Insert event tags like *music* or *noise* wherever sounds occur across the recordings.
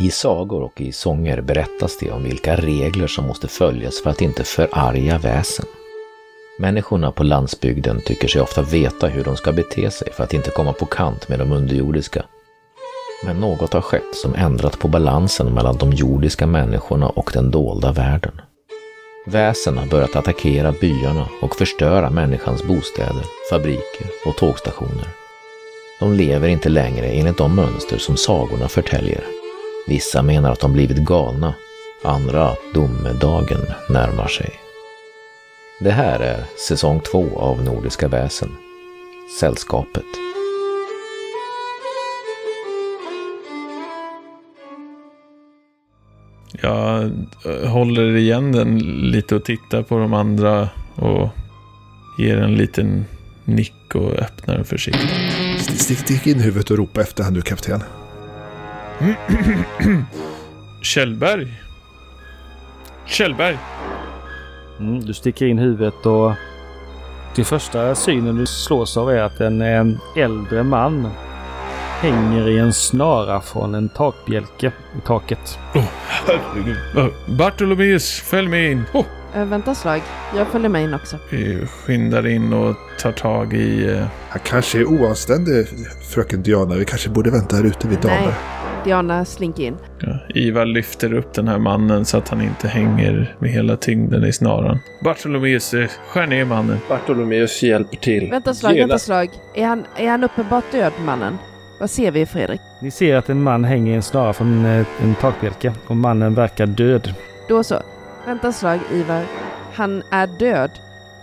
I sagor och i sånger berättas det om vilka regler som måste följas för att inte förarga väsen. Människorna på landsbygden tycker sig ofta veta hur de ska bete sig för att inte komma på kant med de underjordiska. Men något har skett som ändrat på balansen mellan de jordiska människorna och den dolda världen. Väsen har börjat attackera byarna och förstöra människans bostäder, fabriker och tågstationer. De lever inte längre enligt de mönster som sagorna förtäljer. Vissa menar att de blivit galna, andra att domedagen närmar sig. Det här är säsong två av Nordiska väsen. Sällskapet. Jag håller igen den lite och tittar på de andra och ger en liten nick och öppnar den försiktigt. Stick, stick in huvudet och ropa efter han du kapten. Kjellberg. Kjellberg. Mm, du sticker in huvudet och din första synen du slås av är att en eh, äldre man hänger i en snara från en takbjälke i taket. Oh, herregud. Bartolomeus, följ med in. Oh. Äh, vänta slag, jag följer med in också. Vi skyndar in och tar tag i... Uh... Han kanske är oanständig, fröken Diana. Vi kanske borde vänta här ute vid damer. Nej, Diana slinker in. Ja, Ivar lyfter upp den här mannen så att han inte hänger med hela tyngden i snaran. Bartolomeus, skär ner mannen. Bartolomeus hjälper till. Vänta slag, Gena. vänta slag. Är han, är han uppenbart död, mannen? Vad ser vi, Fredrik? Ni ser att en man hänger i en snara från en, en takbjälke och mannen verkar död. Då så. Vänta slag, Ivar. Han är död.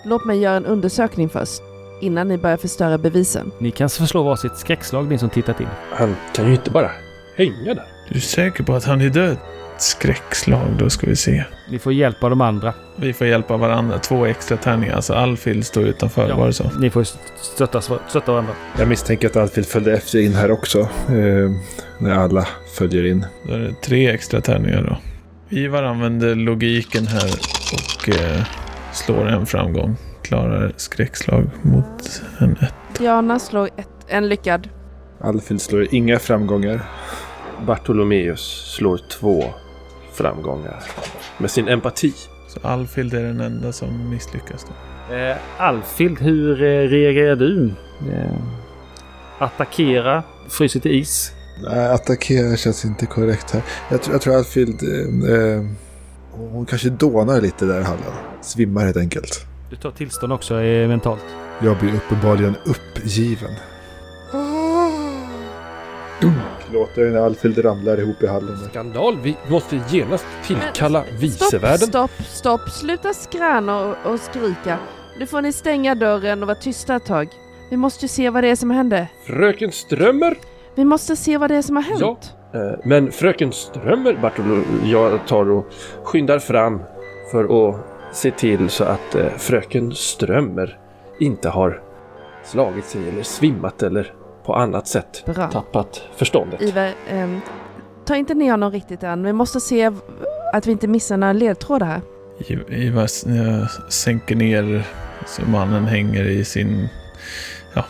Låt mig göra en undersökning först. Innan ni börjar förstöra bevisen. Ni kan förslå varsitt skräckslag, ni som tittat in. Han kan ju inte bara hänga där. Du är säker på att han är död? Skräckslag, då ska vi se. Ni får hjälp av de andra. Vi får hjälpa varandra. Två extra tärningar. Alltså Alfhild står utanför, ja, var det så? Ni får stötta, stötta varandra. Jag misstänker att Alfhild följde efter in här också. Eh, när alla följer in. Då är det tre extra tärningar då. Ivar använder logiken här och eh, slår en framgång. Klarar skräckslag mot en ett. Diana slår ett, en lyckad. Alfhild slår inga framgångar. Bartolomeus slår två framgångar med sin empati. Så Alfhild är den enda som misslyckas då? Eh, Alfhild, hur eh, reagerar du? Eh, attackera, fryser till is? Nej, attackera känns inte korrekt här. Jag tror, jag tror Alfhild... Eh, eh, hon kanske dånar lite där i hallen. Svimmar helt enkelt. Du tar tillstånd också eh, mentalt? Jag blir uppenbarligen uppgiven. Dunk låter när Alfhild ramlar ihop i hallen. Skandal! Vi måste genast tillkalla vicevärden. Stopp, stopp, stopp! Sluta skräna och, och skrika. Nu får ni stänga dörren och vara tysta ett tag. Vi måste ju se vad det är som händer. Fröken Strömmer! Vi måste se vad det är som har hänt. Ja, eh, men fröken Strömmer, Bartolo, jag tar och skyndar fram för att se till så att eh, fröken Strömmer inte har slagit sig eller svimmat eller på annat sätt Bra. tappat förståndet. Ivar, eh, ta inte ner honom riktigt än. Vi måste se att vi inte missar några ledtrådar här. Ivar sänker ner så mannen hänger i sin... Ja,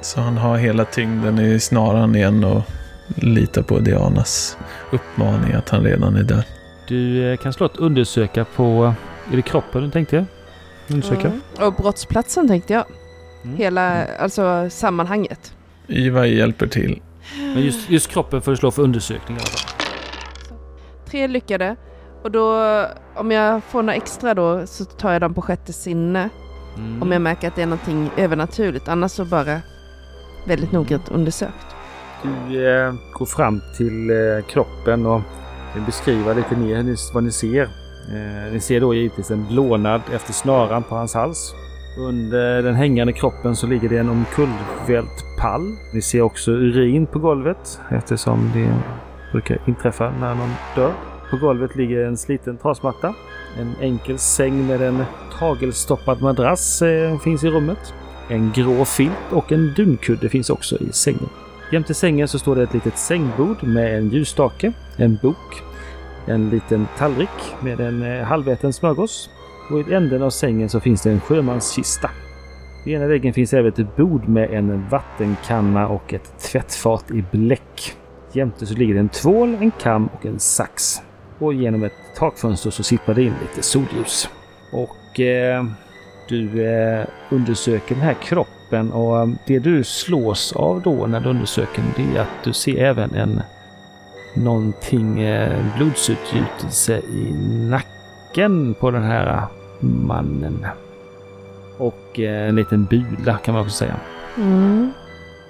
så han har hela tyngden i snaran igen och litar på Dianas uppmaning att han redan är där. Du eh, kan slå ett undersöka på... Är det kroppen du tänkte? Undersöka? Mm. Och brottsplatsen tänkte jag. Mm. Hela, alltså sammanhanget. Ivar hjälper till. Men just, just kroppen får du slå för undersökning i alla fall. Tre lyckade. Och då, om jag får några extra då, så tar jag dem på sjätte sinne. Mm. Om jag märker att det är någonting övernaturligt. Annars så bara väldigt noggrant undersökt. Du eh, går fram till eh, kroppen och vill beskriva lite mer vad ni ser. Eh, ni ser då givetvis en blånad efter snaran på hans hals. Under den hängande kroppen så ligger det en omkullvält pall. Vi ser också urin på golvet eftersom det brukar inträffa när någon dör. På golvet ligger en sliten trasmatta. En enkel säng med en tagelstoppad madrass eh, finns i rummet. En grå filt och en dunkudde finns också i sängen. Jämte sängen så står det ett litet sängbord med en ljusstake, en bok, en liten tallrik med en eh, halväten smörgås och i änden av sängen så finns det en sjömanskista. I ena väggen finns även ett bord med en vattenkanna och ett tvättfat i bläck. Jämte så ligger det en tvål, en kam och en sax. Och genom ett takfönster så sipprar det in lite solljus. Och eh, du eh, undersöker den här kroppen och eh, det du slås av då när du undersöker den det är att du ser även en någonting eh, blodsutgjutelse i nacken på den här mannen. Och eh, en liten bula kan man också säga. Mm.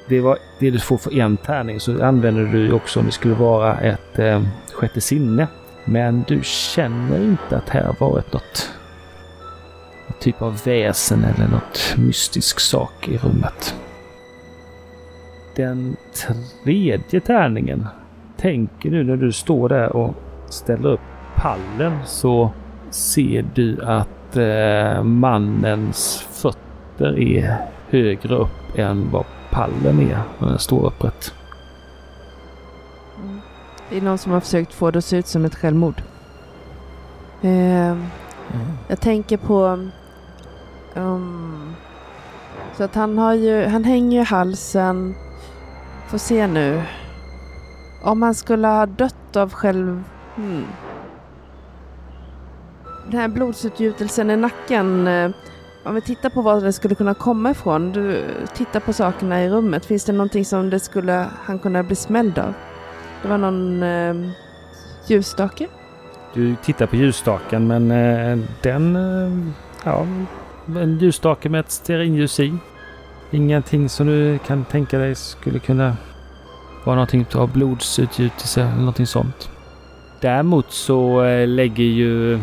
Det var det du får för en tärning så använder du också om det skulle vara ett eh, sjätte sinne. Men du känner inte att här varit något, något typ av väsen eller något mystisk sak i rummet. Den tredje tärningen. Tänker du när du står där och ställer upp pallen så ser du att eh, mannens fötter är högre upp än vad pallen är när den står upprätt. Det är någon som har försökt få det att se ut som ett självmord. Eh, jag tänker på... Um, så att han har ju... Han hänger ju i halsen. Får se nu. Om han skulle ha dött av själv... Hmm. Den här blodsutgjutelsen i nacken. Eh, om vi tittar på var det skulle kunna komma ifrån. Du tittar på sakerna i rummet. Finns det någonting som det skulle han kunna bli smälld av? Det var någon eh, ljusstake. Du tittar på ljusstaken men eh, den... Eh, ja, en ljusstake med ett stearinljus i. Ingenting som du kan tänka dig skulle kunna vara någonting av blodsutgjutelse eller någonting sånt. Däremot så eh, lägger ju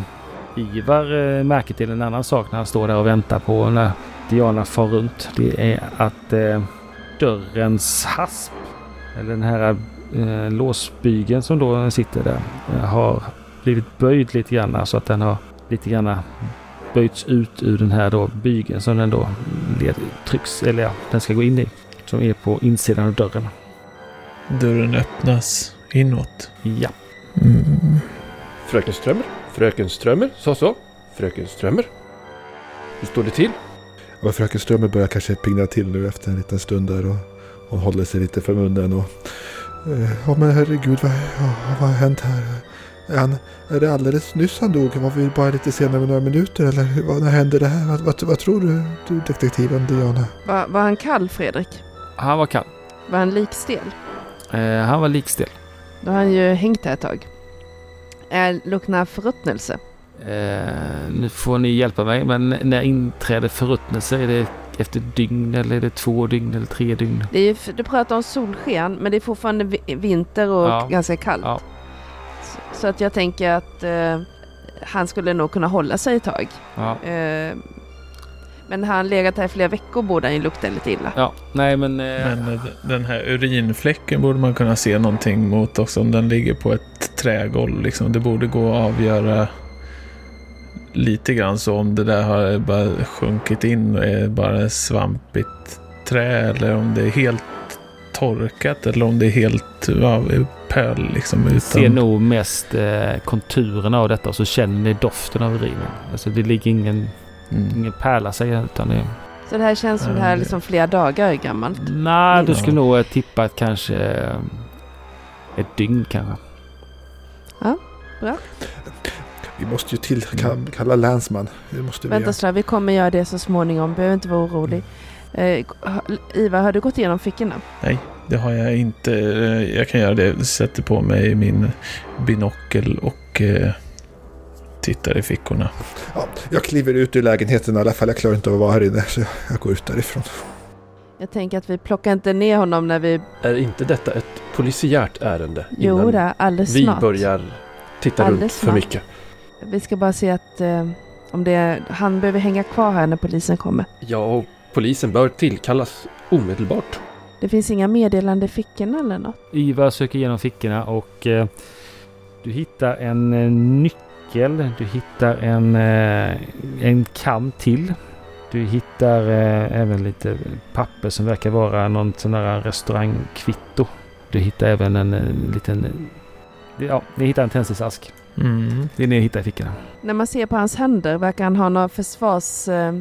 Ivar eh, märke till en annan sak när han står där och väntar på när Diana far runt. Det är att eh, dörrens hasp, eller den här eh, låsbygeln som då sitter där, eh, har blivit böjd lite grann så att den har lite grann böjts ut ur den här då bygeln som den då led, trycks, eller ja, den ska gå in i. Som är på insidan av dörren. Dörren öppnas inåt. Ja. Mm. Fröken Strömmer? Fröken Strömmer? Så så. Fröken Strömmer? Hur står det till? Och fröken Strömmer börjar kanske pigna till nu efter en liten stund där och hon håller sig lite för munnen och... eh, Ja men herregud, vad, ja, vad har hänt här? Är, han, är det alldeles nyss han dog? Var vi bara lite senare med några minuter eller hur- vad, när hände det här? Vad, vad, vad tror du, du detektiven Diana? Var, var han kall, Fredrik? Han var kall. Var han likstel? Eh, han var likstel. Då har han ju hängt här ett tag. Eh, luktar förruttnelse. Eh, nu får ni hjälpa mig, men när inträder förruttnelse? Är det efter dygn eller är det två dygn eller tre dygn? Det är du pratar om solsken, men det är fortfarande vi- vinter och Ja. ganska kallt. Ja. Så, så att jag tänker att eh, han skulle nog kunna hålla sig ett tag. Ja. Eh, men har han legat här i flera veckor borde han ju lukta lite illa. Ja, nej men... Eh, Men eh, den här urinfläcken borde man kunna se någonting mot också om den ligger på ett trägolv. Liksom. Det borde gå att avgöra lite grann så om det där har bara sjunkit in och är bara svampigt trä eller om det är helt torkat eller om det är helt ja, pöl liksom. Ni ser Utan, nog mest eh, konturerna av detta och så känner ni doften av urinen. Alltså det ligger ingen, mm. ingen pärla sig utan det... Så det här känns som Ja, det här är det- liksom flera dagar gammalt. Nej, du Ja. skulle nog eh, tippa att kanske eh, ett dygn kanske. Vi måste ju tillkalla länsman. Det måste vi Vänta göra. Slav, vi kommer göra det så småningom. Behöver inte vara orolig. Eh, ha- Ivar, har du gått igenom fickorna? Det har jag inte. Eh, Jag kan göra det. Sätter på mig min binokel och eh, tittar i fickorna. Ja, jag kliver ut ur lägenheten i alla fall. Jag klarar inte av att vara här inne så jag- går ut därifrån. Jag tänker att vi plockar inte ner honom när vi... Är inte detta ett polisiärt ärende? Jo, innan det alldeles vi snart. börjar titta runt Alldeles för snart. mycket. Vi ska bara se att eh, om det är, han behöver hänga kvar här när polisen kommer. Ja, och polisen bör tillkallas omedelbart. Det finns inga meddelande i fickorna eller något. Ivar söker igenom fickorna och eh, du hittar en eh, nyckel. Du hittar en, eh, en kam till. Du hittar eh, även lite papper som verkar vara någon sån där restaurangkvitto. Du hittar även en, eh, liten... Ja, ni hittar en tändsticksask. Mm. Det är det ni hittar i fickorna. När man ser på hans händer verkar han ha någon försvars... Eh,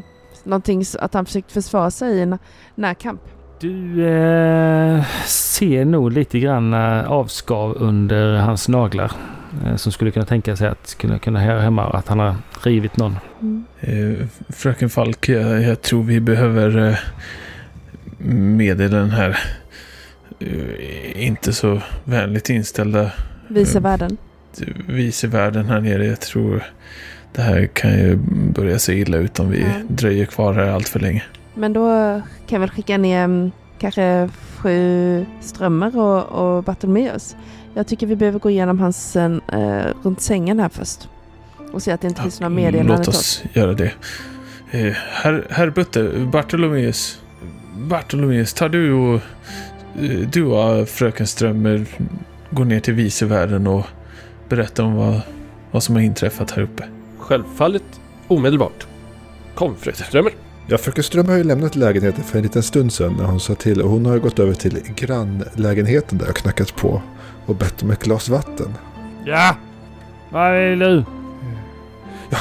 någonting att han försökt försvara sig i en närkamp. Du eh, ser nog lite grann eh, avskav under hans naglar. Eh, som skulle kunna tänka sig att skulle kunna höra hemma att han har rivit någon. Mm. Eh, Fröken Falk, jag, jag tror vi behöver eh, meddela den här eh, inte så vänligt inställda Vice världen. vice världen här nere. Jag tror det här kan ju börja se illa ut om vi Ja. dröjer kvar här allt för länge. Men då kan jag väl skicka ner mm, kanske fru Strömmer och, och Bartolomeus. Jag tycker vi behöver gå igenom hans eh, runt sängen här först. Och se att det inte finns några meddelanden. Låt oss göra det. Eh, herr, herr Butter, Bartolomeus. Bartolomeus, tar du och eh, du och fröken Strömmer går ner till vice världen och berättar om vad, vad som har inträffat här uppe. Självfallet omedelbart. Kom fröken Strömmer. Ja, fröken Ström har ju lämnat lägenheten för en liten stund sedan när hon sa till. Och hon har gått över till grannlägenheten där och knackat på och bett om ett glas vatten. Ja! Vad vill du? Ja,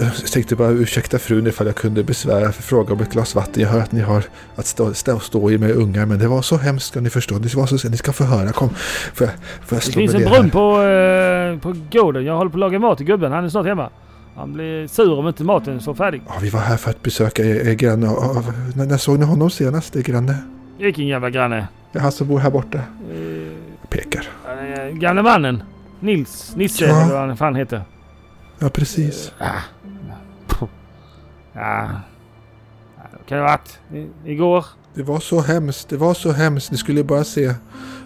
jag tänkte bara ursäkta frun ifall jag kunde besvära för fråga om ett glas vatten. Jag hör att ni har att stå, stå, stå i med ungar men det var så hemskt ska ni förstå. Det var så, ni ska få höra. Kom, får jag, får jag Det slå finns med en det brunn på, eh, på gården. Jag håller på att laga mat till gubben. Han är snart hemma. Han blir sur om inte maten står färdig. Ja, vi var här för att besöka er, er granne. Och- och- När, när såg ni honom senast, er granne? Vilken jävla granne. Ja, han som bor här borta. Eh, Pekar. eh, gamle mannen. Nils. Nisse Ja. eller vad han fan heter. Ja, precis. Ah. Puh. Ja. Det kan det ha varit i- igår. Det var så hemskt. Det var så hemskt. Ni skulle bara se.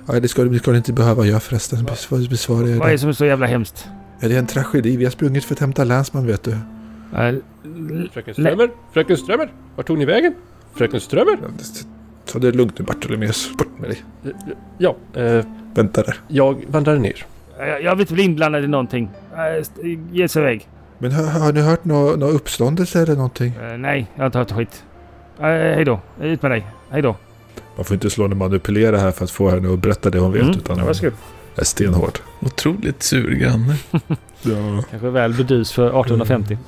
Ja, det ska, det ska ni inte behöva göra förresten. Besvara, er Vad är det som är så jävla hemskt? Ja, det är en tragedi. Vi har sprungit för att hämta länsman, vet du. Eh, Fröken Strömmer. Fröken Strömmer. Vart tog ni vägen? Fröken Strömmer. Ta det lugnt nu, Bartolomeus. Bort med dig. Ja, eh, Vänta där. jag vandrar ner. Jag, jag vill inte bli inblandad i någonting. Eh, st- Ge sig iväg. Men har, har ni hört någon nå uppståndelse eller någonting? Eh, nej, jag har inte hört skit. Eh, hej då. Ut med dig. Hej då. Man får inte slå henne manipulera här för att få henne att berätta det hon vet. Mm. Utan Ja, hon varsågod. Är stenhård. Otroligt sur granne. *laughs* Ja, Kanske väl bedus för 1850.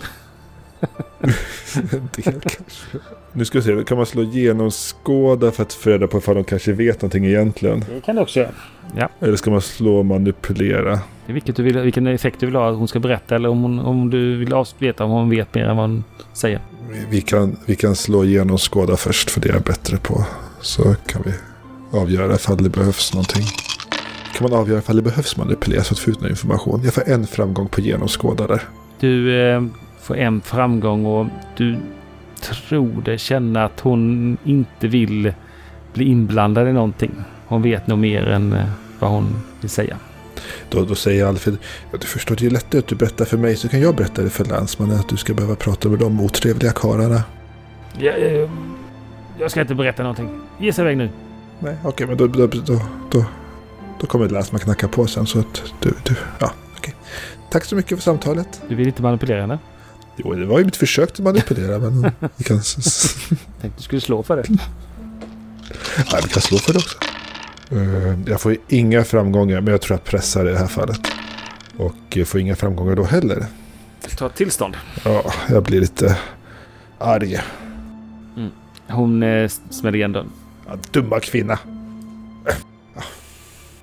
en del kanske. Nu ska vi se, kan man slå genomskåda för att få reda på ifall de kanske vet någonting egentligen? Det kan du också göra. Eller ska man slå manipulera? Det är vilket du vill, vilken effekt du vill ha att hon ska berätta eller om, hon, om du vill veta om hon vet mer än vad hon säger. Vi- Vi kan, vi kan slå genomskåda först för det är jag bättre på. Så kan vi avgöra ifall det behövs någonting. Kan man avgöra ifall det behövs manipuleras för att få ut någon information? Jag får en framgång på genomskåda där. Du eh, får en framgång och du tror det känna att hon inte vill bli inblandad i någonting. Hon vet nog mer än eh, vad hon vill säga. Då, då säger Alfred, ja, du förstår det är lättare att du berättar för mig så kan jag berätta det för länsmannen att du ska behöva prata med de otrevliga karlarna. Ja, eh, jag ska inte berätta någonting. Ge sig iväg nu. Nej, okej, men då, då, då, då, då kommer länsman knacka på sen så att du, du, ja, okej. Tack så mycket för samtalet. Du vill inte manipulera henne? Jo, det var ju mitt försök att manipulera, men vi kan, Tänkte du skulle slå för det. ja, vi kan slå för det också. Eh, Jag får ju inga framgångar, men jag tror jag pressar i det här fallet. Och jag får inga framgångar då heller. Ta tillstånd. Ja, jag blir lite arg. Hon eh, smäller igen dörren. Ja, dumma kvinna.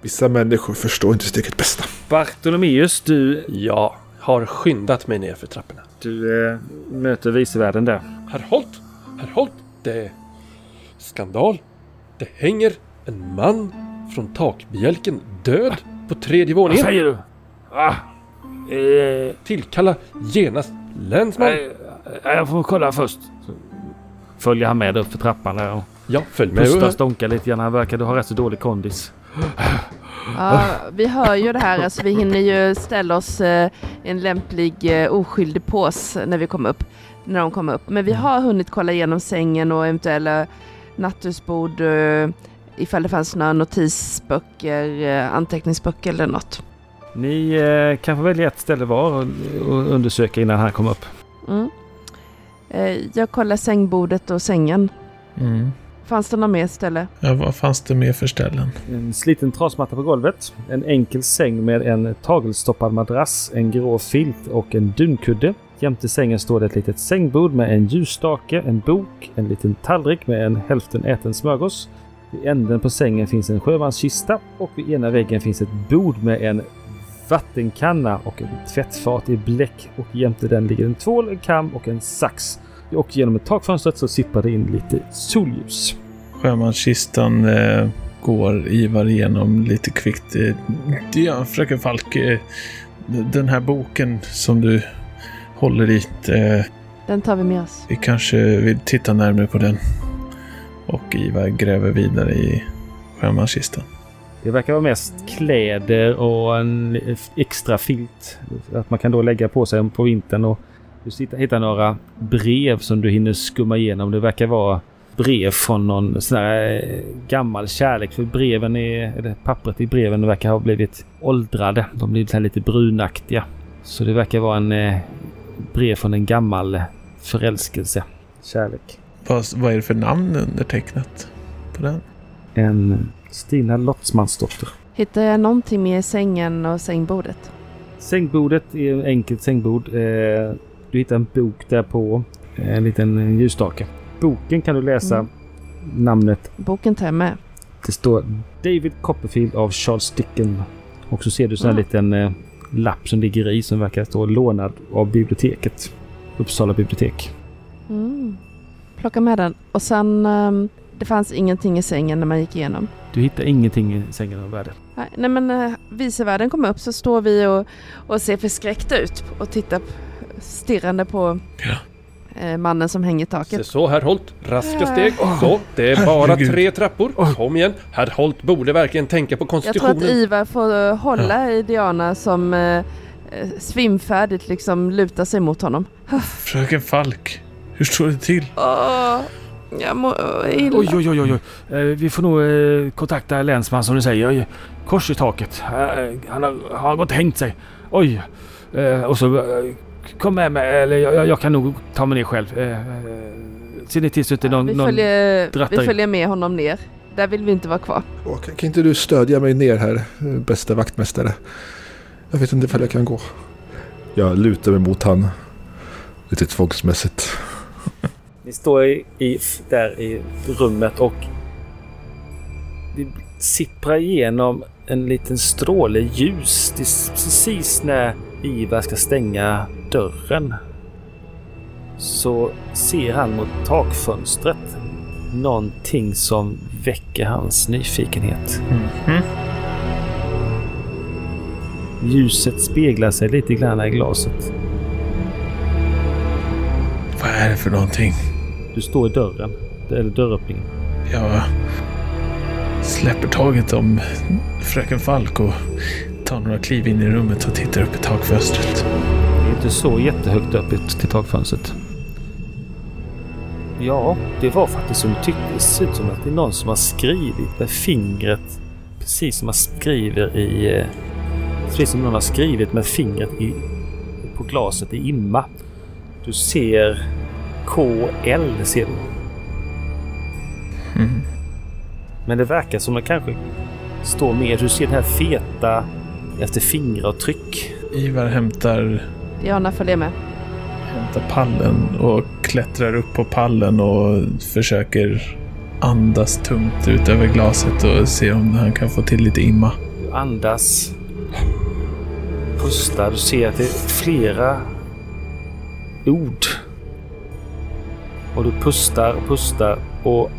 Ja, Vissa människor förstår inte sitt eget bästa. Bartolomeus, du, Jag har skyndat mig ner för trapporna. du eh, möter vicevärden där. Herr Holt! Herr Holt! Det är skandal. Det hänger en man från takbjälken död på tredje Vad våningen. säger du? Ah, eh, Tillkalla genast länsman. eh, jag får kolla först. Så följer han med upp för trappan där och Ja, följ med. pustar stonkar lite grann. Han verkar ha rätt så dålig kondis. Ja, vi hör ju det här. Alltså, vi hinner ju ställa oss eh, i en lämplig eh, oskyldig pås när vi kommer upp. När de kommer upp. Men vi har hunnit kolla igenom sängen och eventuella nattduksbord. Eh, ifall det fanns några notisböcker, eh, anteckningsböcker eller något. Ni eh, kan få välja ett ställe var och, och undersöka innan han kommer upp. Mm. Eh, jag kollar sängbordet och sängen. Mm. Fanns det något mer ställe? Ja, vad fanns det mer för ställen? En sliten trasmatta på golvet. En enkel säng med en tagelstoppad madrass, en grå filt och en dunkudde. Jämte sängen står det ett litet sängbord med en ljusstake, en bok, en liten tallrik med en hälften äten smörgås. Vid änden på sängen finns en sjömanskista och vid ena väggen finns ett bord med en vattenkanna och en tvättfat i bläck och jämte den ligger en tvål, en kam och en sax. Och genom ett takfönstret så sipprar det in lite solljus. Sjömanskistan eh, går Ivar igenom lite kvickt. Eh, ja, fröken Falk. Eh, den här boken som du håller i. Eh, Den tar vi med oss. vi kanske vill titta närmare på den. Och Ivar gräver vidare i sjömanskistan. Det verkar vara mest kläder och en extra filt. Att man kan då lägga på sig på vintern. Och du hittar några brev som du hinner skumma igenom. Det verkar vara brev från någon sån här eh, gammal kärlek. För breven är, eller pappret i breven verkar ha blivit åldrade. De blir så här lite brunaktiga. Så det verkar vara en eh, brev från en gammal förälskelse. Kärlek. Vad, vad är det för namn undertecknat på den? En Stina Lottsmansdotter. Hittar jag någonting mer i sängen och sängbordet? Sängbordet är ett enkelt sängbord. Eh, Du hittar en bok där på. En liten ljusstake. Boken kan du läsa Mm. namnet. Boken tar jag med. Det står David Copperfield av Charles Dickens. Och så ser du här en Mm. liten eh, lapp som ligger i som verkar stå lånad av biblioteket. Uppsala bibliotek. Mm. Plocka med den. Och sen... ehm, det fanns ingenting i sängen när man gick igenom. Du hittar ingenting i sängen av värde. Nej, nej men uh, vicevärden kommer upp så står vi och, och ser förskräckta ut och tittar stirrande på Ja. Eh, mannen som hänger i Så, taket. så herr Holt, raska steg. Så, det är bara tre trappor. Kom igen. Herr Holt borde verkligen tänka på Jag tror att konstitutionen. Ivar får eh, hålla i Diana som eh, eh, svimfärdigt liksom lutar sig mot honom. Fröken Falk, hur står det till? Åh, jag mår illa. Oj, oj, oj, oj. Eh, vi får nog eh, kontakta länsman som du säger. Oj, Kors i taket. Eh, han har, har gått och hängt sig. Oj. Och så kom med mig. Eller jag, jag kan nog ta mig ner själv. Eh, eh, ser ni till så inte någon... vi, någon... följer, drattar vi följer med honom ner. Där vill vi inte vara kvar. Åh, kan, inte du stödja mig ner här, eh, bästa vaktmästare? Jag vet inte ifall jag kan gå. Jag lutar mig mot han. Lite tvångsmässigt. *laughs* Ni står i, i, där i rummet och det sipprar igenom en liten stråle ljus. Det är precis när Ivar ska stänga dörren. Så ser han mot takfönstret någonting som väcker hans nyfikenhet. Mhm. Ljuset speglar sig lite grann i glaset. Vad är det för någonting? Du står i dörren, eller dörröppningen. Jag släpper taget om fröken Falk och tar några kliv in i rummet och tittar upp i takfönstret. Inte så jättehögt upp i- till takfönstret. Ja, det var faktiskt som du tyckte. Det ser ut som att det är någon som har skrivit med fingret. Precis som man skriver i... eh, Precis som någon har skrivit med fingret i, på glaset i imma. Du ser KL ser du. Mm. Men det verkar som att det kanske står mer. Du ser det här feta efter fingeravtryck. Ivar hämtar, Diana följer med. hämtar pallen och klättrar upp på pallen och försöker andas tungt ut över glaset och se om han kan få till lite imma. Du andas. Pustar. Du ser att det är flera ord. Och du pustar och pustar och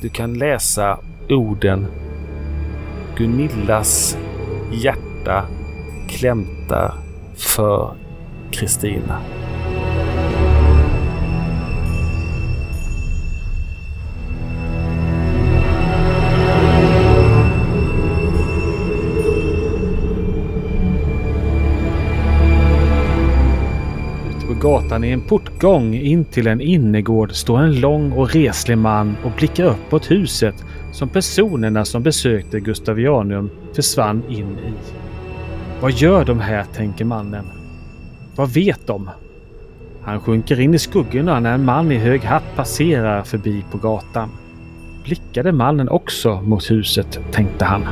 du kan läsa orden Gunillas hjärta klämtar för Kristina. Ute på gatan i en portgång in till en innergård står en lång och reslig man och blickar upp mot huset som personerna som besökte Gustavianum försvann in i. Vad gör de här, tänker mannen. Vad vet de? Han sjunker in i skuggorna när en man i hög hatt passerar förbi på gatan. Blickade mannen också mot huset, tänkte han.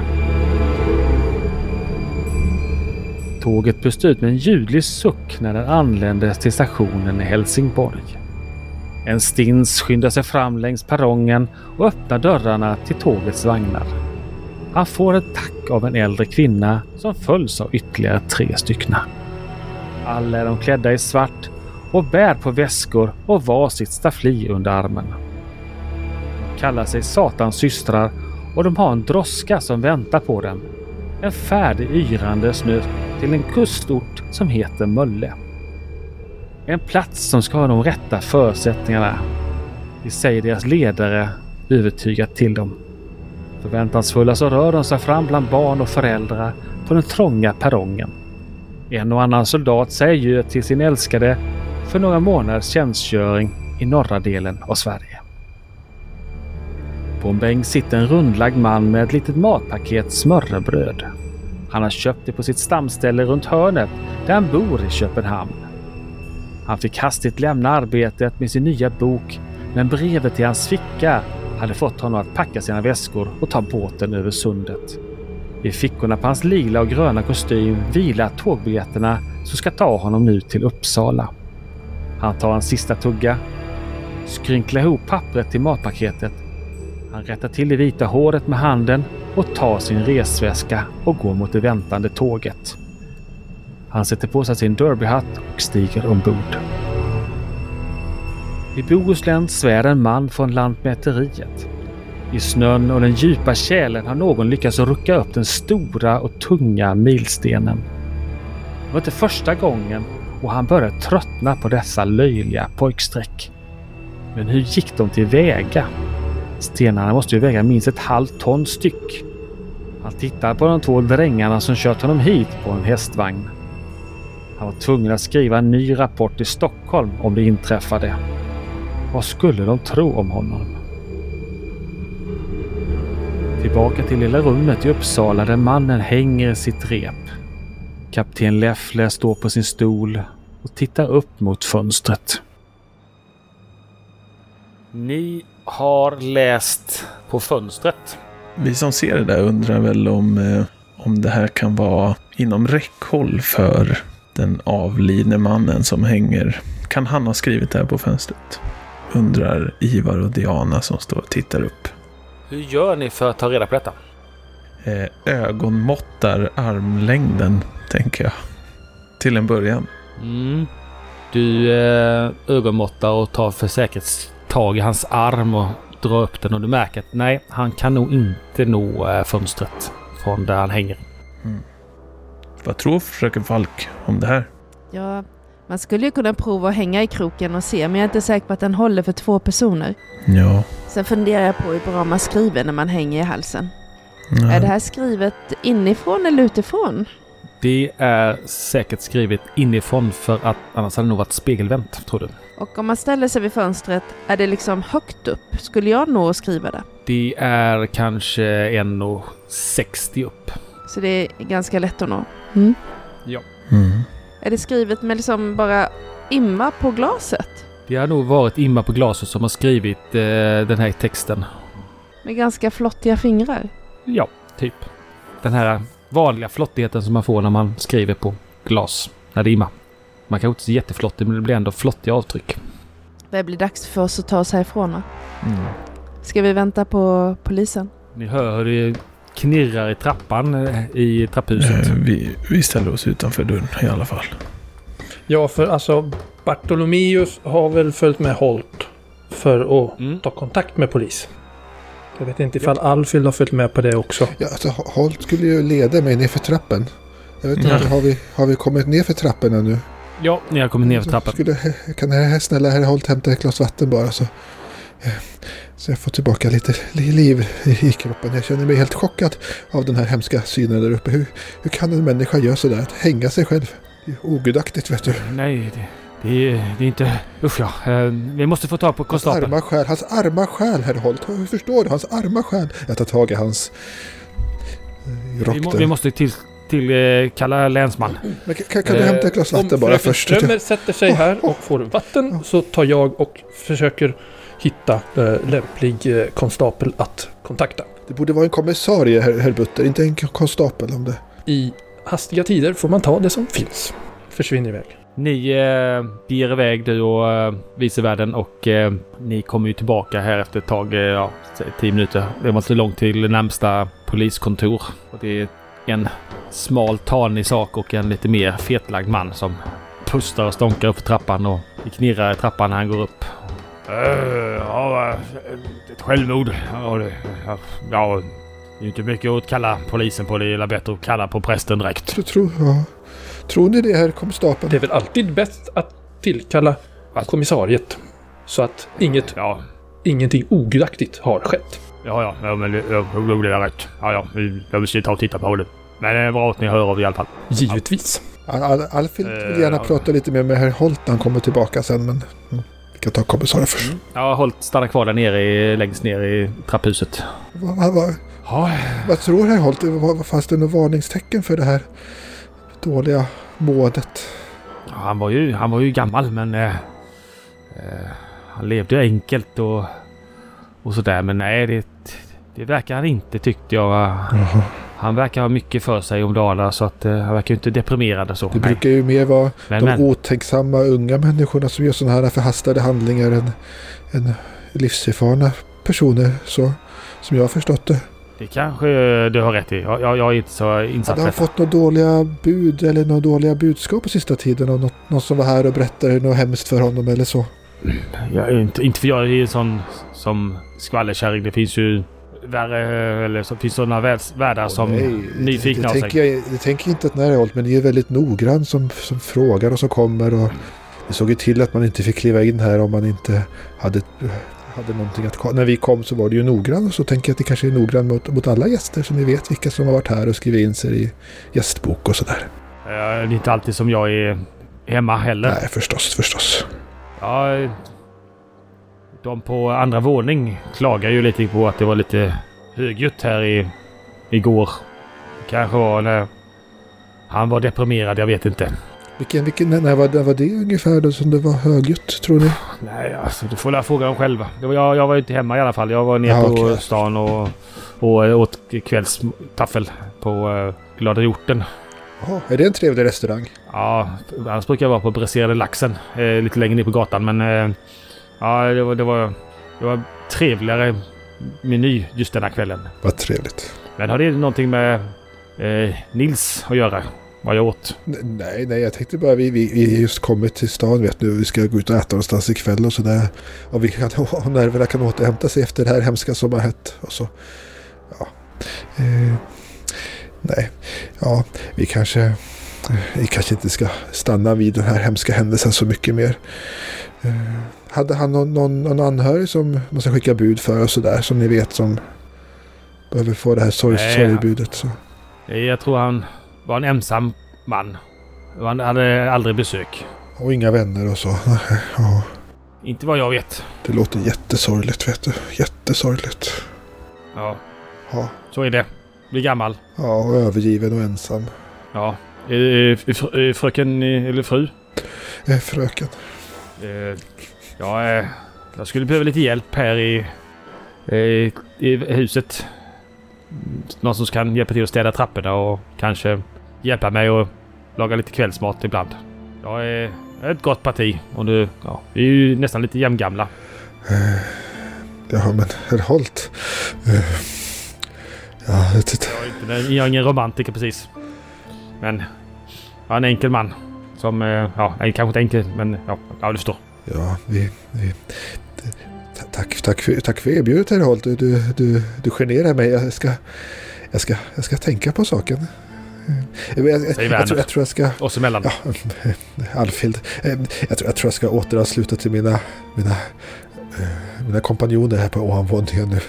Tåget pustade ut med en ljudlig suck när den anlände till stationen i Helsingborg. En stins skyndar sig fram längs perrongen och öppnar dörrarna till tågets vagnar. Han får ett tack av en äldre kvinna som följs av ytterligare tre stycken. Alla är de klädda i svart och bär på väskor och varsitt staffli under armen. De kallar sig Satans systrar och de har en droska som väntar på dem. En färdig yrande snö till en kustort som heter Mölle. En plats som ska ha de rätta förutsättningarna. Det säger deras ledare övertygat till dem. Förväntansfulla så rör de sig fram bland barn och föräldrar på den trånga perrongen. En och annan soldat säger ju till sin älskade för några månaders tjänstgöring i norra delen av Sverige. På en bänk sitter en rundlagd man med ett litet matpaket smörrebröd. Han har köpt det på sitt stamställe runt hörnet där han bor i Köpenhamn. Han fick hastigt lämna arbetet med sin nya bok men brevet i hans ficka hade fått honom att packa sina väskor och ta båten över sundet. I fickorna på hans lila och gröna kostym vilar tågbiljetterna som ska ta honom nu till Uppsala. Han tar en sista tugga, skrynklar ihop pappret till matpaketet. Han rättar till det vita håret med handen och tar sin resväska och går mot det väntande tåget. Han sätter på sig sin derbyhatt och stiger ombord. I Bohuslän svär en man från Lantmäteriet. I snön och den djupa tjälen har någon lyckats rucka upp den stora och tunga milstenen. Det var inte första gången och han började tröttna på dessa löjliga pojksträck. Men hur gick de till väga? Stenarna måste ju väga minst ett halvt ton styck. Han tittar på de två drängarna som kört honom hit på en hästvagn. Han var tvungen att skriva en ny rapport till Stockholm om det inträffade. Vad skulle de tro om honom? Tillbaka till lilla rummet i Uppsala där mannen hänger sitt rep. Kapten Leffle står på sin stol och tittar upp mot fönstret. Ni har läst på fönstret. Vi som ser det där undrar väl om, eh, om det här kan vara inom räckhåll för den avlidne mannen som hänger. Kan han ha skrivit det här på fönstret? Undrar Ivar och Diana som står och tittar upp. Hur gör ni för att ta reda på detta? Eh, ögonmåttar armlängden, tänker jag. Till en början. Mm. Du eh, ögonmåttar och tar för säkerhets tag i hans arm och drar upp den och du märker att nej, han kan nog inte nå eh, fönstret från där han hänger. Vad tror fröken Falk om det här? Ja, man skulle ju kunna prova att hänga i kroken och se, men jag är inte säker på att den håller för två personer. Ja. Sen funderar jag på hur bra man skriver när man hänger i halsen. ja. Är det här skrivet inifrån eller utifrån? Det är säkert skrivet inifrån för att annars hade det nog varit spegelvänt, tror du. Och om man ställer sig vid fönstret, är det liksom högt upp? Skulle jag nå att skriva det? Det är kanske 1,60 upp. Så det är ganska lätt att nå. Mm. Mm. Är det skrivet med liksom bara imma på glaset? Det har nog varit Imma på glaset som har skrivit eh, den här texten. Med ganska flottiga fingrar? Ja, typ. Den här vanliga flottigheten som man får när man skriver på glas. När det är imma. Man kanske inte ser jätteflottig men det blir ändå flottiga avtryck. Det blir dags för oss att ta oss härifrån va? Mm. Ska vi vänta på polisen? Ni hör hur det knirrar i trappan eh, i trapphuset. Eh, vi, vi ställer oss utanför dörren i alla fall. Ja, för alltså Bartolomeus har väl följt med Holt för att Mm. ta kontakt med polis. Jag vet inte ifall Alfhild har följt med på det också. Ja, alltså, Holt skulle ju leda mig ner för trappen. Jag vet inte, Ja. har, vi, har vi kommit ner för trapporna nu? Ja, ni har kommit ner för trappan. Skulle, kan här snälla herr Holt hämta ett glas vatten bara så, eh, så jag får tillbaka lite li- liv i, kroppen. Jag känner mig helt chockad av den här hemska synen där uppe. Hur, hur kan en människa göra sådär? Att hänga sig själv? Det är ogudaktigt vet du. Nej, det, det, är, det är inte... Usch ja. Eh, Vi måste få tag på Hans konstapeln. arma själ, hans arma själ herr Holt. Hur förstår du? Hans arma själ. Jag tar tag i hans eh, rock Vi, må, vi måste till, till eh, kalla länsman. Men kan, kan, du hämta ett glas Eh, vatten bara Om först? Strömmer sätter sig här *laughs* och får vatten så tar jag och försöker hitta eh, lämplig eh, konstapel att kontakta. Det borde vara en kommissarie, herr, herr Butter, inte en konstapel om det. I hastiga tider får man ta det som finns. Försvinner iväg. Ni eh, ger iväg du och eh, vice världen och eh, ni kommer ju tillbaka här efter ett tag. Eh, ja, tio minuter. Det var inte långt till närmsta poliskontor. Och det är en smal tanig sak och en lite mer fetlagd man som pustar och stånkar upp för trappan och det knirrar i trappan när han går upp. Uh, ja, ett självmord. Ja, det, ja, ja, det är ju inte mycket att kalla polisen på. Det är bättre att kalla på prästen direkt. Tror, tror, ja. tror ni det, herr konstapeln? Det är väl alltid bäst att tillkalla kommissariet. Så att inget, Ja, ingenting ogudaktigt har skett. ja, ja, ja men det ja, jo, det är rätt. Ja, ja, jag vill ta och titta på det. Men det är bra att ni hör av er i alla fall. Givetvis. Al Al Alfhild vill Eh, gärna prata lite mer med herr Holt när han kommer tillbaka sen, men mm, kan ta kommissarien först. Jag har hållit stanna kvar där nere i, längst ner i trapphuset. Vad, vad, vad, Ja, vad tror herr Holt? Fanns det några varningstecken för det här dåliga måendet? han var ju, han var ju gammal men... Eh, eh, han levde enkelt och, och sådär. Men nej, det, det verkar han inte tyckte jag. Han verkar ha mycket för sig om dagarna så att eh, han verkar ju inte deprimerad och så. Det Nej. brukar ju mer vara Men, de men, otänksamma unga människorna som gör sådana här förhastade handlingar än, än livserfarna personer, så, som jag har förstått det. det kanske du har rätt i. Jag, jag, jag är inte så insatt Hade han fått några dåliga bud eller några dåliga budskap på sista tiden? Av något, någon som var här och berättade något hemskt för honom eller så? Jag inte, inte för jag är en sån som skvallerkärring. Det finns ju värre, eller så finns sådana världs- världar som Nej, nyfikna det, det, tänker jag, det tänker inte att nej, Holt, men ni är väldigt noggrann som, som frågar och som kommer. Och det såg ju till att man inte fick kliva in här om man inte hade, hade någonting att När vi kom så var det ju noggrann och så tänker jag att det kanske är noggrann mot, mot alla gäster så ni vet vilka som har varit här och skrivit in sig i gästbok och sådär. Det är inte alltid som jag är hemma heller. Nej, förstås, förstås. Ja, de på andra våning klagar ju lite på att det var lite högljutt här i, igår. Kanske var när han var deprimerad, jag vet inte. Vilken, vilken, när, var, när var det ungefär då som det var högljutt tror ni? Nej, alltså du får la fråga dem själva. Var, jag, jag var ju inte hemma i alla fall. Jag var nere Ja, på okej. stan och, och eh, åt kvällstaffel på uh, Glada Hjorten. Ja, är det en trevlig restaurang? Ja, annars brukar jag vara på Bräserade Laxen. Eh, lite längre ner på gatan. Men eh, ja, det var, det, var, det var trevligare meny just denna kvällen. Vad trevligt. Men har det någonting med eh, Nils att göra? Vad jag åt? Nej, nej, jag tänkte bara vi, vi, vi just kommit till stan vet du. Vi ska gå ut och äta någonstans ikväll och sådär. Och vi kan, *laughs* och nerverna kan återhämta sig efter det här hemska som har hänt. Och så, ja. Eh, nej, ja, vi kanske, eh, vi kanske inte ska stanna vid den här hemska händelsen så mycket mer. Eh, hade han någon, någon, någon anhörig som man ska skicka bud för och sådär som ni vet som behöver få det här sorg, Nej, sorgbudet? Så. Eh, Jag tror han var en ensam man. Han hade aldrig besök. Och inga vänner och så. *laughs* Ja. Inte vad jag vet. Det låter jättesorgligt vet du. Jättesorgligt. Ja, Ja, så är det. Blir gammal. ja och övergiven och ensam. Ja. Eh, eh, fr- Fröken, eller fru? Fröken. Eh, Ja, eh, jag skulle behöva lite hjälp här i, eh, i huset. Någon som kan hjälpa till att städa trapporna och kanske hjälpa mig att laga lite kvällsmat ibland. Jag är ett gott parti och nu, ja, vi är ju nästan lite jämngamla. Ja, men herr Holt. Eh, ja, Jag är, inte, jag är ingen romantiker precis. Men jag är en enkel man. Som, eh, ja, nej, kanske inte enkel, men ja, ja du förstår. ja, vi... vi tack, tack, för, tack för erbjudandet herr Holt. Du, du, du, du generar mig. Jag ska, jag, ska, jag ska tänka på saken. Jag, jag, jag, Säg jag, tror, jag tror jag ska... Oss emellan. Ja, Alfhild. Jag tror, jag tror jag ska återansluta till mina, mina, eh, mina kompanjoner här på ovanvåningen nu.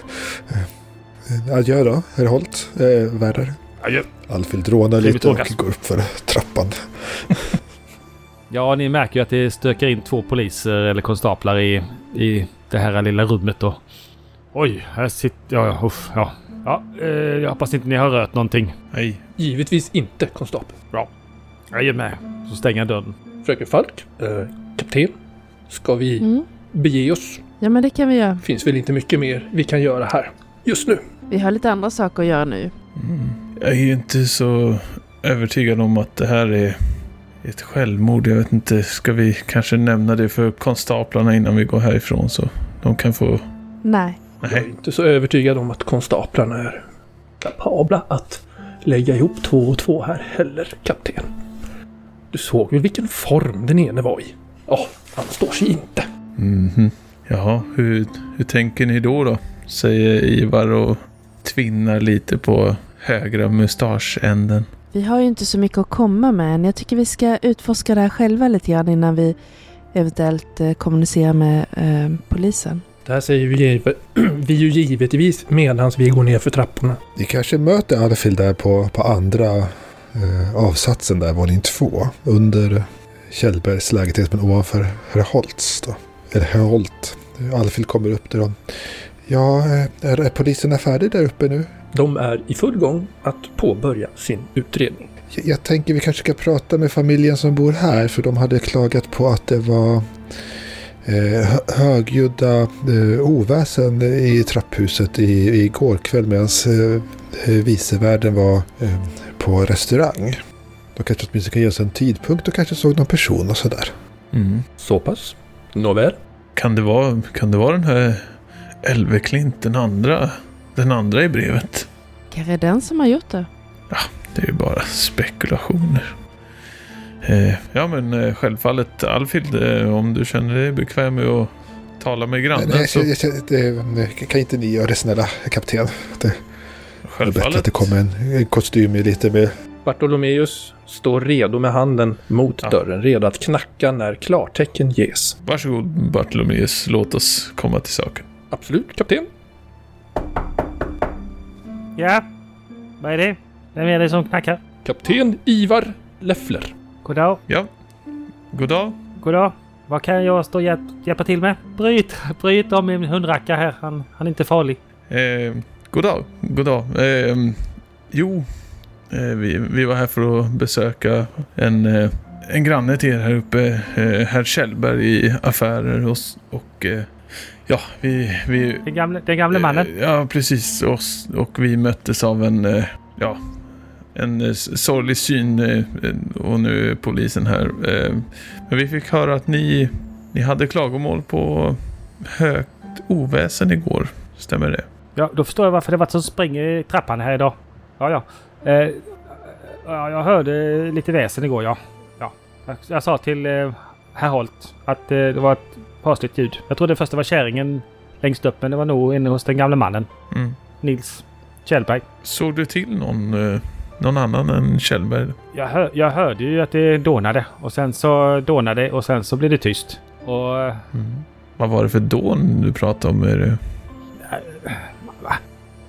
Adjö då, herr Holt, eh, Werner. Adjö. Alfhild rånar lite och går upp för trappan. Ja, ni märker ju att det stökar in två poliser eller konstaplar i, i det här lilla rummet då. Oj, här sitter... Ja, ja, uff, ja. Ja, eh, jag hoppas inte ni har rört någonting. Nej. Givetvis inte, konstapel. Jag är med. Så stänger jag dörren. Fröken Falk, eh, kapten. Ska vi Mm. bege oss? Ja, men det kan vi göra. Finns väl inte mycket mer vi kan göra här just nu. Vi har lite andra saker att göra nu. Mm. Jag är ju inte så övertygad om att det här är ett självmord. Jag vet inte, ska vi kanske nämna det för konstaplarna innan vi går härifrån så de kan få... Nej. Jag är Nej, inte så övertygad om att konstaplarna är kapabla att lägga ihop två och två här heller, kapten. Du såg väl vilken form den ene var i? Ja, han står sig inte. Mhm. Jaha, hur, hur tänker ni då då? Säger Ivar och tvinnar lite på högra mustaschänden. Vi har ju inte så mycket att komma med än. Jag tycker vi ska utforska det här själva lite grann innan vi eventuellt eh, kommunicerar med eh, polisen. Det här säger vi, *clears throat* vi ju givetvis medan vi går ner för trapporna. Ni kanske möter Alfil där på, på andra eh, avsatsen där, våning två. Under Kjellbergs lägenhet, men ovanför Herr Holtz då. Eller Herr Holt. Alfil kommer upp där och... Ja, eh, är, är poliserna färdiga där uppe nu? De är i full gång att påbörja sin utredning. Jag, jag tänker vi kanske ska prata med familjen som bor här, för de hade klagat på att det var eh, hö- högljudda eh, oväsen i trapphuset i, igår kväll medan eh, vicevärden var eh, på restaurang. De kanske åtminstone kan ge oss en tidpunkt och kanske såg någon person och sådär. Mm. Så pass. Nåväl. Kan, det vara, kan det vara den här Elveklint, den andra, den andra i brevet? Kanske är den som har gjort det? Det är ju bara spekulationer. Eh, ja men eh, självfallet Alfhild, eh, om du känner dig bekväm med att tala med grannen Nej, så jag, jag, jag, det, kan inte ni göra det snälla kapten? Det är bättre att självfallet. det kommer en, en kostym i lite med... Bartolomeus står redo med handen mot Ja. dörren, redo att knacka när klartecken ges. Varsågod Bartolomeus, låt oss komma till saken. Absolut, kapten. Ja, vad är det? Vem är det som knackar? Kapten Ivar Leffler. Goddag, Ja, god dag. goddag. Vad kan jag stå och hjälp, hjälpa till med? Bryt, bryt om min hundracka här. Han, han är inte farlig. Eh, god dag, god dag. Eh, jo, eh, vi, vi var här för att besöka en, eh, en granne till er här uppe, eh, herr Kjellberg i affärer och, och eh, ja, vi... vi Den gamle, den gamle mannen. Eh, Ja, precis. Och, s- och vi möttes av en, eh, ja, en eh, sorglig syn och nu är polisen här. Men vi fick höra att ni, ni hade klagomål på högt oväsen igår. Stämmer det? Ja, då förstår jag varför det var som springer i trappan här idag. Ja, ja. Eh, ja jag hörde lite väsen igår, ja. ja. Jag, jag sa till eh, herr Holt att eh, det var ett pasligt ljud. Jag trodde först det var kärringen längst upp, men det var nog inne hos den gamle mannen. Mm. Nils Kjellberg. Såg du till någon, eh, någon annan än Kjellberg? Jag, hör, jag hörde ju att det dånade och sen så dånade och sen så blev det tyst. Och Mm. Vad var det för dån du pratade om? Är det...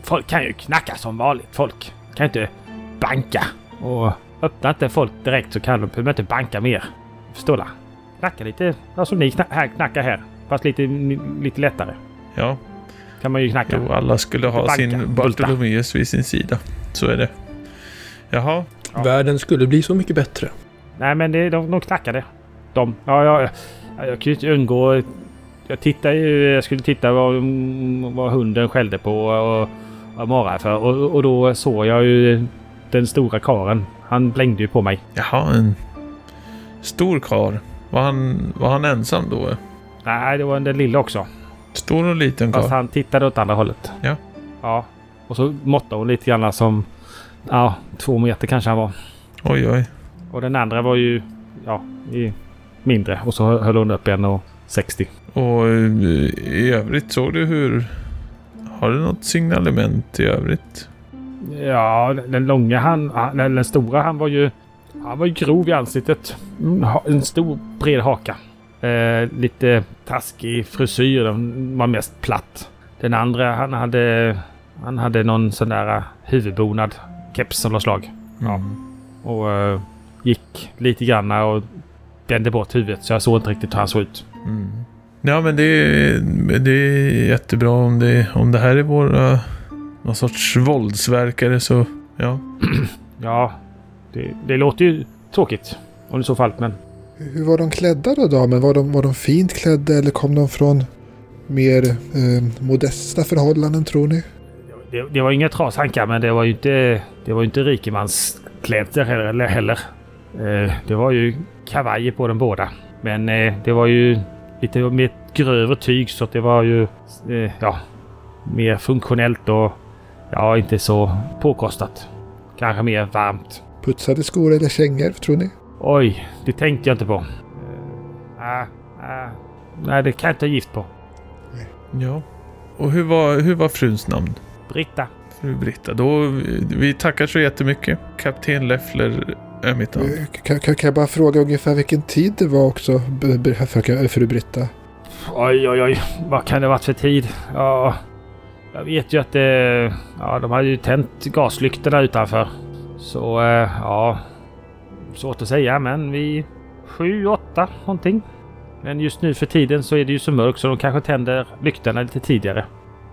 folk kan ju knacka som vanligt. Folk kan ju inte banka. Och öppnar inte folk direkt så kan de inte banka mer. Förstår du? Knacka lite, ja, som ni kna här, knackar här. Fast lite, lite lättare. Ja, Kan man ju knacka. jo, alla skulle ha Banka, sin. Bartolomeus vid sin sida. Så är det. Jaha, Ja. Världen skulle bli så mycket bättre. Nej men det, de, de knackade. De. Ja, ja, ja, jag kunde ju inte undgå... Jag tittade ju... Jag skulle titta vad, vad hunden skällde på och vad morrade för. Och, och då såg jag ju den stora karen. Han blängde ju på mig. jaha, en stor kar. Var han, var han ensam då? Nej, det var den lilla också. Stor och liten Fast karl? han tittade åt andra hållet. Ja. Ja. Och så måttade hon lite grann som... Ja, två meter kanske han var. Oj, oj. Och den andra var ju... Ja, i, mindre. Och så höll hon upp en och 60. Och eh, i övrigt såg du hur... Har du något signalement i övrigt? Ja, den långa han... Den, den stora han var ju... Han var ju grov i ansiktet. Mm, En stor bred haka. Eh, lite taskig frisyr. Den var mest platt. Den andra han hade... Han hade någon sån där eh, huvudbonad keps av något slag. Ja. Och eh, gick lite grann och vände bort huvudet så jag såg inte riktigt hur han såg ut. Mm. Ja, men det är, det är jättebra om det, om det här är våra... Någon sorts våldsverkare så... Ja. *clears throat* Ja, det, det låter ju tråkigt. Om det så fallet men... Hur var de klädda då damen? Var de, var de fint klädda eller kom de från mer eh, modesta förhållanden tror ni? Det, det var inga trashankar men det var ju inte, det var inte kläder heller. heller. Eh, det var ju kavajer på dem båda. Men eh, det var ju lite mer grövre tyg så det var ju eh, ja, mer funktionellt och ja, inte så påkostat. Kanske mer varmt. Putsade skor eller kängor, tror ni? Oj, det tänkte jag inte på. Uh, uh, nej, det kan jag inte ha gift på. Ja. Och hur var, hur var fruns namn? Britta. Fru Britta. Då, vi tackar så jättemycket. Kapten Leffler är mitt namn. Eh, Kan, kan, kan jag bara fråga ungefär vilken tid det var också, fru Britta? Oj, oj, oj. Vad kan det ha varit för tid? Ja, jag vet ju att det... Ja, de hade ju tänt gaslyktorna utanför. Så, eh, ja... Svårt att säga, men vi... Sju, åtta någonting. Men just nu för tiden så är det ju så mörkt så de kanske tänder lyktorna lite tidigare.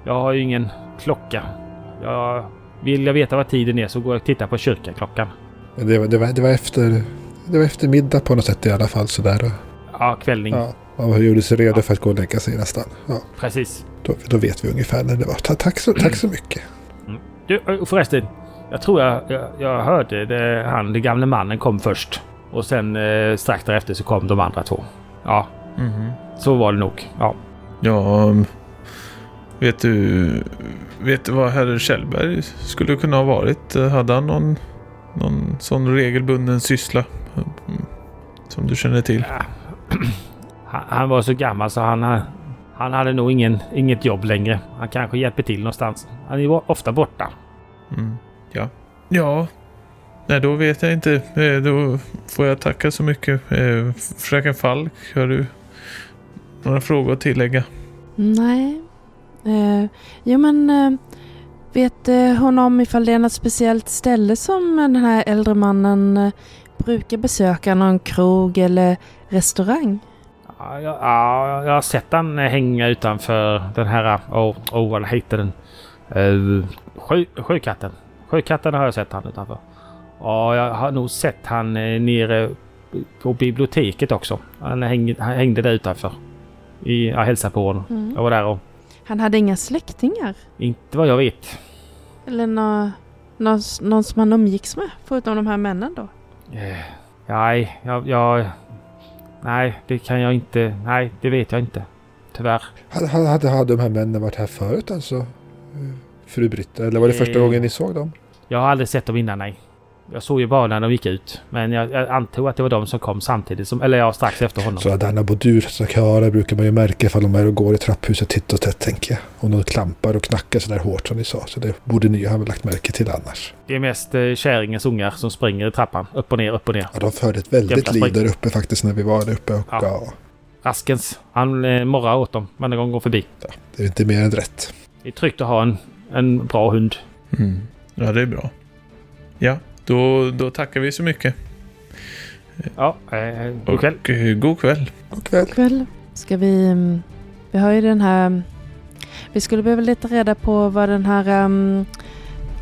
Jag har ju ingen klocka. Jag... Vill jag veta vad tiden är så går jag och tittar på kyrkaklockan. Men Det var, det, var, det, var efter, det var efter middag på något sätt i alla fall sådär. Ja, kvällning. ja, man gjorde sig redo för att gå och lägga sig nästan. Ja, Precis. då, då vet vi ungefär när det var. Ta, tack, så, tack så mycket. Du, och förresten. Jag tror jag, jag, jag hörde det, han, den gamle mannen kom först. Och sen eh, strax därefter så kom de andra två. Ja, Mhm. så var det nog. Ja. Ja, um, vet du, vet du vad herr Kjellberg skulle kunna ha varit? Eh, Hade han någon, någon sån regelbunden syssla mm, som du känner till? Ja. *clears throat* Han, han var så gammal så han, ha- han hade nog ingen, inget jobb längre. Han kanske hjälper till någonstans. Han är ofta borta. Mm. Ja. Ja. Nej, då vet jag inte. Eh, Då får jag tacka så mycket. Eh, Fröken Falk, har du några frågor att tillägga? Nej. Eh, jo men eh, vet hon om ifall det är något speciellt ställe som den här äldre mannen brukar besöka? Någon krog eller restaurang? Ja, jag, ja, jag har sett han hänga utanför den här... Åh, oh, vad heter den? Uh, sjö, sjökatten. Sjökatten har jag sett han utanför. Ja, jag har nog sett han eh, nere på biblioteket också. Han hängde, han hängde där utanför. I, jag hälsade på honom. Mm. Jag var där och... Han hade inga släktingar? Inte vad jag vet. Eller nå, någon, någon som han umgicks med? Förutom de här männen då? Eh, nej, jag, jag... Nej, det kan jag inte... Nej, det vet jag inte. Tyvärr. Hade, hade, hade de här männen varit här förut alltså? Fru Britta? Eller var det första Eh. gången ni såg dem? Jag har aldrig sett dem innan, nej. Jag såg ju bara när de gick ut. Men jag, jag antog att det var de som kom samtidigt som... Eller ja, strax efter honom. Sådana Bodur-sakörer brukar man ju märka ifall de är och går i trapphuset titt och tätt tänker jag. Om de klampar och knackar sådär hårt som ni sa. Så det borde ni ha lagt märke till annars. Det är mest eh, käringens ungar som springer i trappan. Upp och ner, upp och ner. Ja, de förde ett väldigt liv där uppe faktiskt när vi var där uppe. Och, ja. Ja. Raskens. Han eh, morrar åt dem varje gång de går förbi. det är inte mer än rätt. Det är tryggt att ha en, en bra hund. Mm. Ja, det är bra. Ja, då, då tackar vi så mycket. Ja, eh, god kväll. Och eh, god kväll. God kväll. Kväll. Ska vi... mm, Vi har ju den här... Vi skulle behöva leta reda på vad den här mm,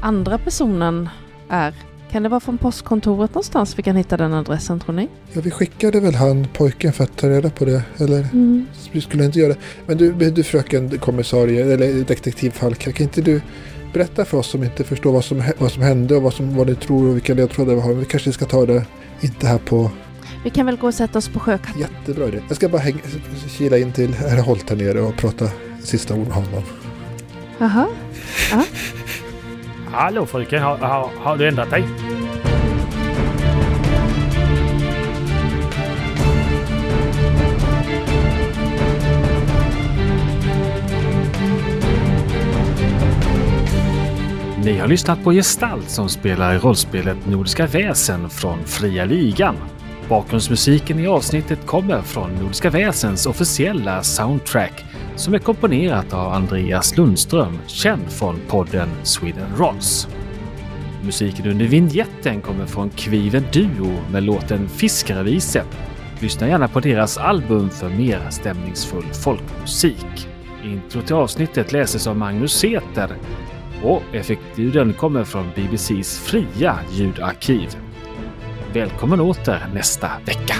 andra personen är. Kan det vara från postkontoret någonstans vi kan hitta den adressen tror ni? Ja, vi skickade väl han pojken för att ta reda på det. Eller Mm. vi skulle inte göra det. Men du, du fröken kommissarie, eller detektiv Falk, kan inte du berätta för oss som inte förstår vad som, vad som hände och vad, som, vad ni tror och vilka ledtrådar vi har. Vi kanske ska ta det, inte här på Vi kan väl gå och sätta oss på sjökanten. jättebra idé. Jag ska bara häng, kila in till herr Holt här nere och prata sista ord med honom. Jaha. Hallå fröken, har, har, har du ändrat dig? Ni har lyssnat på Gestalt som spelar i rollspelet Nordiska väsen från Fria Ligan. Bakgrundsmusiken i avsnittet kommer från Nordiska väsens officiella soundtrack som är komponerat av Andreas Lundström, känd från podden Sweden Rolls. Musiken under vignetten kommer från Kviven Duo med låten Fiskarevise. Lyssna gärna på deras album för mer stämningsfull folkmusik. Intro till avsnittet läses av Magnus Seter och effektljuden kommer från BBCs fria ljudarkiv. Välkommen åter nästa vecka!